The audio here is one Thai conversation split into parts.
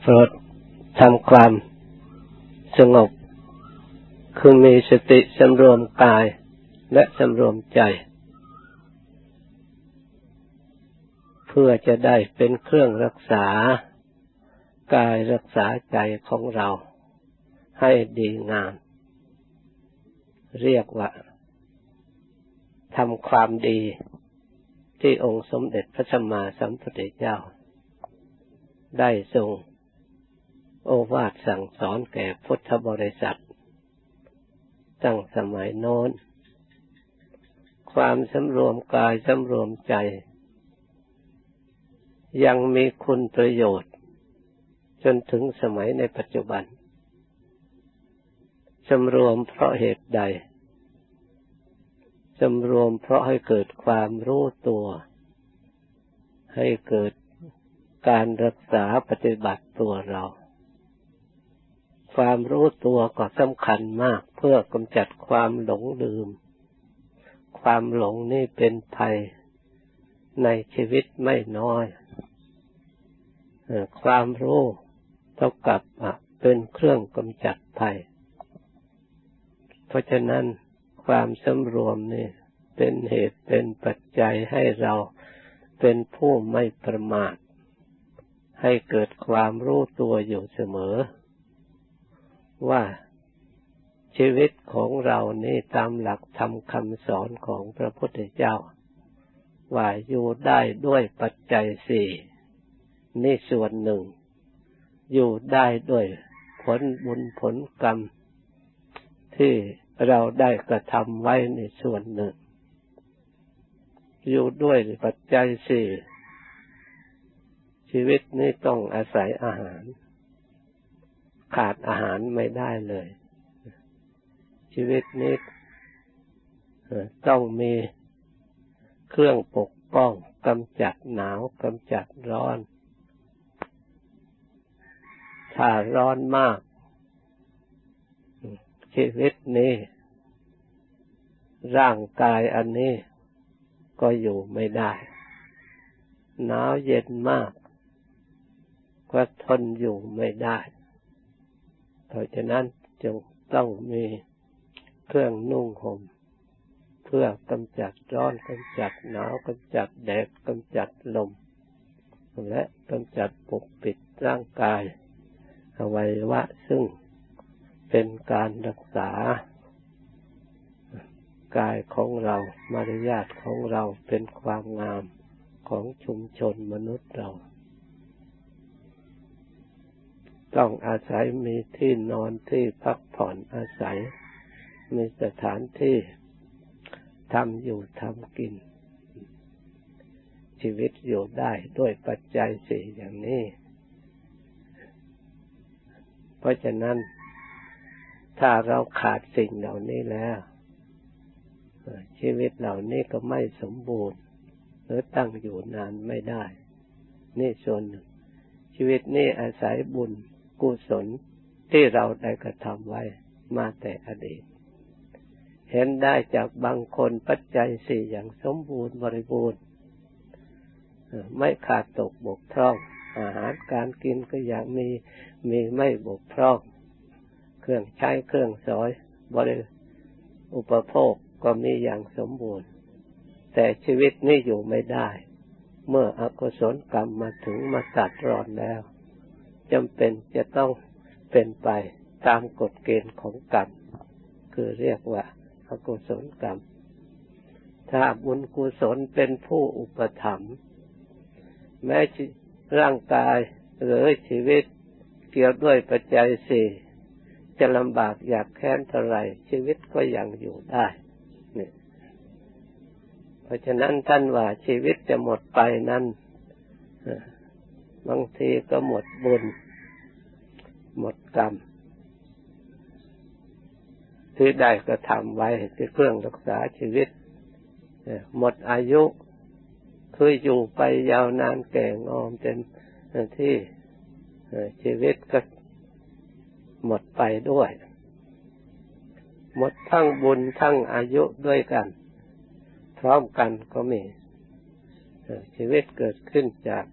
โปรดทำความสงบ คือมีสติสำรวมกายและสำรวมใจ เพื่อจะได้เป็นเครื่องรักษา กายรักษาใจของเรา ให้ดีงาม เรียกว่าทำความดีที่องค์สมเด็จพระสัมมาสัมพุทธเจ้า ได้ทรง โอวาทสั่งสอนแก่พุทธบริษัท ตั้งสมัยโน้น ความสำรวมกายสำรวมใจ ยังมีคุณประโยชน์ จนถึงสมัยในปัจจุบันสำรวมเพราะเหตุใดสำรวมเพราะให้เกิดความรู้ตัว ให้เกิดการรักษาปฏิบัติตัวเรา ความรู้ตัวก็สำคัญมากเพื่อกำจัดความหลงลืม ความหลงนี่เป็นภัยในชีวิตไม่น้อย ความรู้เท่ากับเป็นเครื่องกำจัดภัย เพราะฉะนั้นความสำรวมนี่เป็นเหตุเป็นปัจจัยให้เราเป็นผู้ไม่ประมาท ให้เกิดความรู้ตัวอยู่เสมอ ว่าชีวิตของเรานี่ตามหลักธรรมคำสอนของพระพุทธเจ้า ว่าอยู่ได้ด้วยปัจจัยสี่นี่ส่วนหนึ่ง อยู่ได้ด้วยผลบุญผลกรรม ที่เราได้กระทำไว้ในส่วนหนึ่ง อยู่ด้วยปัจจัยสี่ชีวิตนี้ต้องอาศัยอาหาร ขาดอาหารไม่ได้เลย ชีวิตนี้ต้องมีเครื่องปกป้องกำจัดหนาวกำจัดร้อน ถ้าร้อนมาก ชีวิตนี้ ร่างกายอันนี้ก็อยู่ไม่ได้ หนาวเย็นมาก ก็ทนอยู่ไม่ได้ เพราะฉะนั้นจึงต้องมีเครื่องนุ่งห่มเพื่อกำจัดร้อนกำจัดหนาวกำจัดแดดกำจัดลม และกำจัดปกปิดร่างกายอวัยวะซึ่งเป็นการรักษากายของเรา มารยาทของเราเป็นความงามของชุมชนมนุษย์เรา ต้องอาศัยมีที่นอนที่พักผ่อนอาศัย มีสถานที่ทำอยู่ทำกิน ชีวิตอยู่ได้ด้วยปัจจัยสี่อย่างนี้ เพราะฉะนั้น ถ้าเราขาดสิ่งเหล่านี้แล้ว ชีวิตเหล่านี้ก็ไม่สมบูรณ์ หรือตั้งอยู่นานไม่ได้ นี่ส่วนหนึ่งชีวิตนี้อาศัยบุญ กุศลที่เราได้กระทำไว้มาแต่อดีต เห็นได้จากบางคนปัจจัยสี่อย่างสมบูรณ์บริบูรณ์ ไม่ขาดตกบกพร่อง อาหารการกินก็อย่างมีมีไม่บกพร่อง เครื่องใช้เครื่องสอยบริอุปโภคก็มีอย่างสมบูรณ์ แต่ชีวิตนี้อยู่ไม่ได้ เมื่ออกุศลกรรมมาถึงมาตัดรอนแล้ว จำเป็นจะต้องเป็นไปตามกฎเกณฑ์ของกรรม คือเรียกว่าอกุศลกรรม ถ้าบุญกุศลเป็นผู้อุปถัมภ์แม้ร่างกายหรือชีวิตเกี่ยวด้วยปัจจัยสี่จะลำบากอยากแค้นเท่าไรชีวิตก็ยังอยู่ได้เนี่ยเพราะฉะนั้นท่านว่าชีวิตจะหมดไปนั้น บางทีก็หมดบุญ หมดกรรม ที่ได้กระทำไว้ที่เครื่องรักษาชีวิต หมดอายุคืออยู่ไปยาวนานแก่งอมเต็มที่ชีวิตก็หมดไปด้วย หมดทั้งบุญทั้งอายุด้วยกัน พร้อมกันก็มีชีวิตเกิดขึ้นจาก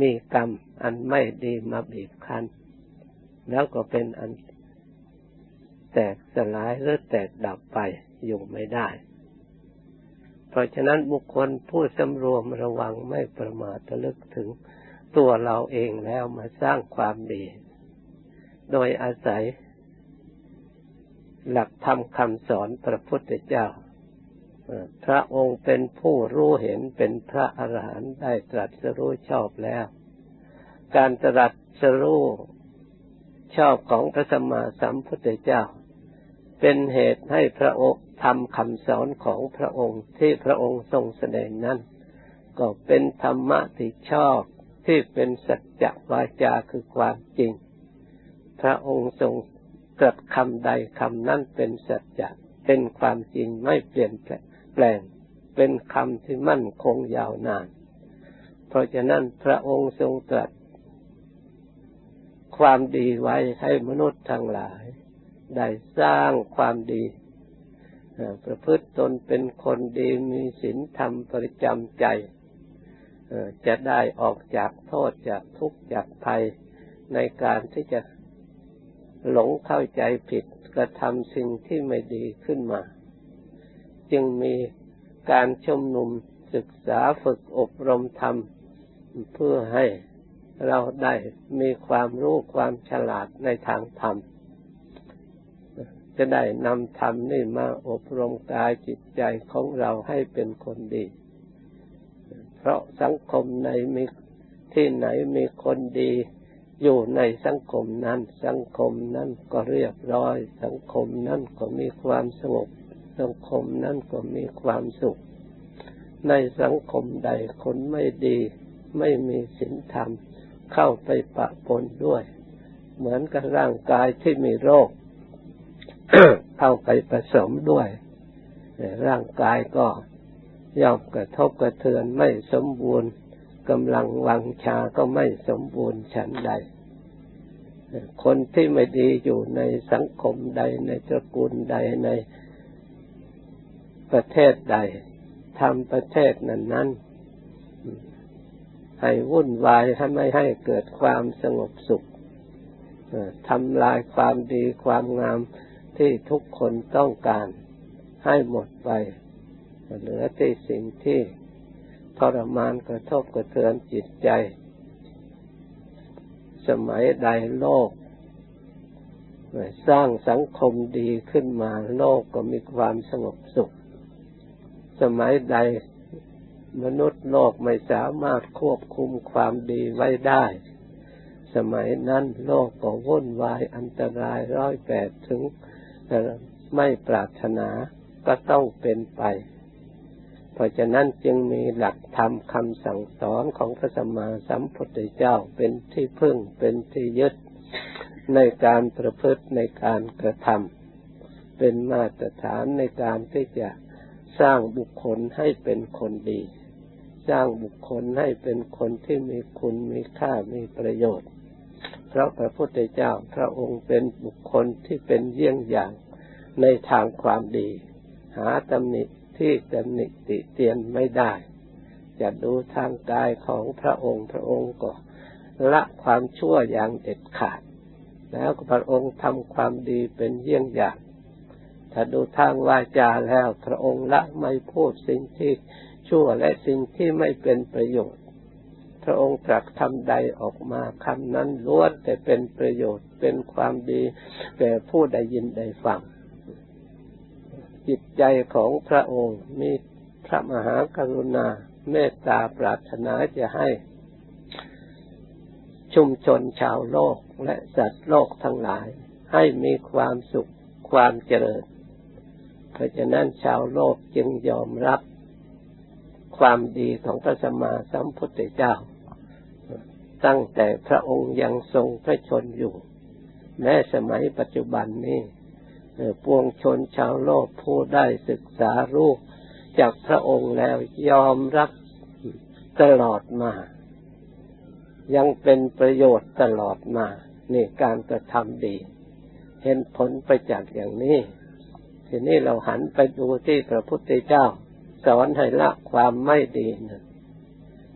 มีกรรมอันไม่ดีมาบีบคั้น แล้วก็เป็นอันแตกสลายหรือแตกดับไปอยู่ไม่ได้ เพราะฉะนั้นบุคคลผู้สำรวมระวังไม่ประมาทลึกถึงตัวเราเองแล้วมาสร้างความดี โดยอาศัย หลักธรรมคำสอนพระพุทธเจ้า พระองค์เป็นผู้รู้เห็นเป็นพระอรหันต์ได้ตรัสรู้ชอบแล้ว การตรัสรู้ชอบของพระสัมมาสัมพุทธเจ้า เป็นเหตุให้พระองค์ทำคำสอนของพระองค์ที่พระองค์ทรงแสดงนั้น ก็เป็นธรรมะที่ชอบที่เป็นสัจจะวาจาคือความจริง พระองค์ทรงตรัสคำใดคำนั้นเป็นสัจจะเป็นความจริงไม่เปลี่ยนแปลง แปลง เป็นคำที่มั่นคงยาวนาน เพราะฉะนั้นพระองค์ทรงตรัส ความดีไว้ให้มนุษย์ทั้งหลาย ได้สร้างความดี ประพฤติตนเป็นคนดีมีศีลธรรมประจำใจ จะได้ออกจากโทษจากทุกข์จากภัยในการที่จะหลงเข้าใจผิดกระทำสิ่งที่ไม่ดีขึ้นมา จึงมีการชุมนุมศึกษาฝึกอบรมธรรม เพื่อให้เราได้มีความรู้ความฉลาดในทางธรรม จะได้นำธรรมนี่มาอบรมกายจิตใจของเราให้เป็นคนดี เพราะสังคมในมีที่ไหนมีคนดีอยู่ในสังคมนั้น สังคมนั้นก็เรียบร้อย สังคมนั้นก็มีความสงบ สังคมนั้นก็มีความสุข ในสังคมใดคนไม่ดี ไม่มีศีลธรรม เข้าไปปะปนด้วย เหมือนกับร่างกายที่มีโรค เข้าไปผสมด้วยร่างกายก็ย่อมกระทบกระเทือนไม่สมบูรณ์กำลังวังชาก็ไม่สมบูรณ์ฉันใด คนที่ไม่ดีอยู่ในสังคมใดในตระกูลใดใน ประเทศใดทำประเทศนั้นนั้นให้วุ่นวายให้ไม่ให้เกิดความสงบสุขทำลายความดีความงามที่ทุกคนต้องการให้หมดไป เหลือที่สิ่งที่ทรมานกระทบกระเทือนจิตใจ สมัยใดโลก สร้างสังคมดีขึ้นมาโลกก็มีความสงบสุข สมัยใดมนุษย์โลกไม่สามารถควบคุมความดีไว้ได้ สมัยนั้นโลกก็วุ่นวายอันตรายร้อยแปดถึงไม่ปรารถนาก็ต้องเป็นไป เพราะฉะนั้นจึงมีหลักธรรมคำสั่งสอนของพระสัมมาสัมพุทธเจ้าเป็นที่พึ่งเป็นที่ยึดในการประพฤติในการกระทำเป็นมาตรฐานในการที่จะ สร้างบุคคลให้เป็นคนดี สร้างบุคคลให้เป็นคนที่มีคุณมีค่ามีประโยชน์ เพราะพระพุทธเจ้าพระองค์เป็นบุคคลที่เป็นเยี่ยงอย่างในทางความดี หาตำหนิที่ตำหนิติเตียนไม่ได้ จะดูทางกายของพระองค์พระองค์ก็ละความชั่วอย่างเด็ดขาด แล้วพระองค์ทำความดีเป็นเยี่ยงอย่าง ถ้าดูทางวาจาแล้ว พระองค์ละไม่พูดสิ่งที่ชั่วและสิ่งที่ไม่เป็นประโยชน์ พระองค์ตรัสคำใดออกมาคำนั้นล้วนแต่เป็นประโยชน์เป็นความดีแก่ผู้ได้ยินได้ฟัง จิตใจของพระองค์มีพระมหากรุณาเมตตาปรารถนาจะให้ ชุมชนชาวโลกและสัตว์โลกทั้งหลาย ให้มีความสุขความเจริญ เพราะฉะนั้นชาวโลกจึงยอมรับความดีของพระสัมมาสัมพุทธเจ้า ตั้งแต่พระองค์ยังทรงพระชนอยู่ แม้สมัยปัจจุบันนี้ปวงชนชาวโลกผู้ได้ศึกษารูปจากพระองค์แล้วยอมรับตลอดมา ยังเป็นประโยชน์ตลอดมา นี่การกระทำดี เห็นผลไปจากอย่างนี้ ทีนี้เราหันไปดูที่พระพุทธเจ้า สอนให้ละความไม่ดีนะ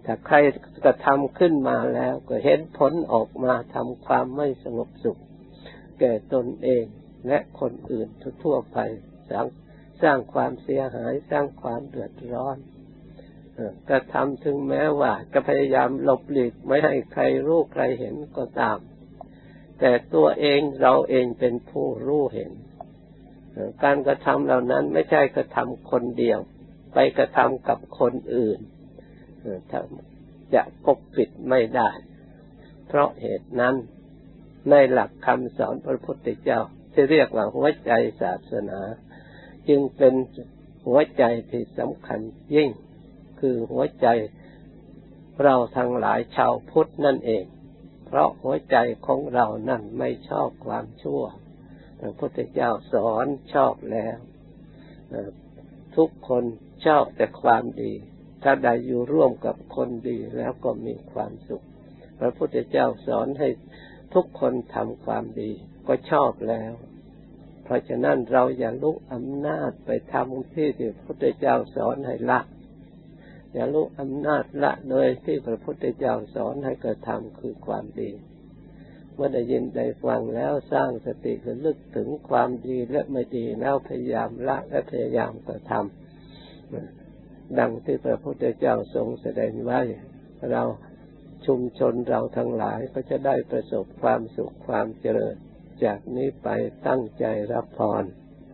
ถ้าใครกระทำขึ้นมาแล้วก็เห็นผลออกมาทำความไม่สงบสุข แก่ตนเองและคนอื่นทั่วไปสร้างสร้างความเสียหายสร้างความเดือดร้อนกระทำถึงแม้ว่าจะพยายามหลบหลีกไม่ให้ใครรู้ใครเห็นก็ตาม แต่ตัวเองเราเองเป็นผู้รู้เห็น การกระทำเหล่านั้นไม่ใช่กระทำคนเดียว ไปกระทำกับคนอื่นจะปกปิดไม่ได้ เพราะเหตุนั้นในหลักคำสอนพระพุทธเจ้า ที่เรียกว่าหัวใจศาสนา จึงเป็นหัวใจที่สำคัญยิ่ง คือหัวใจเราทั้งหลายชาวพุทธนั่นเอง เพราะหัวใจของเรานั่นไม่ชอบความชั่ว พระพุทธเจ้าสอนชอบแล้วทุกคนชอบแต่ความดี ถ้าได้อยู่ร่วมกับคนดีแล้วก็มีความสุข พระพุทธเจ้าสอนให้ทุกคนทำความดี ก็ชอบแล้ว เพราะฉะนั้นเราอย่าลุกอำนาจไปทำที่ที่พระพุทธเจ้าสอนให้ละอย่าลุกอำนาจละโดยที่พระพุทธเจ้าสอนให้กระทำคือความดี มื่อได้ยินได้ฟังแล้วสร้างสติระลึกถึงความดีและไม่ดีแล้วพยายามละและพยายามกระทำดังที่พระพุทธเจ้าทรงแสดงไว้ เราชุมชนเราทั้งหลายก็จะได้ประสบความสุขความเจริญ จากนี้ไปตั้งใจรับพร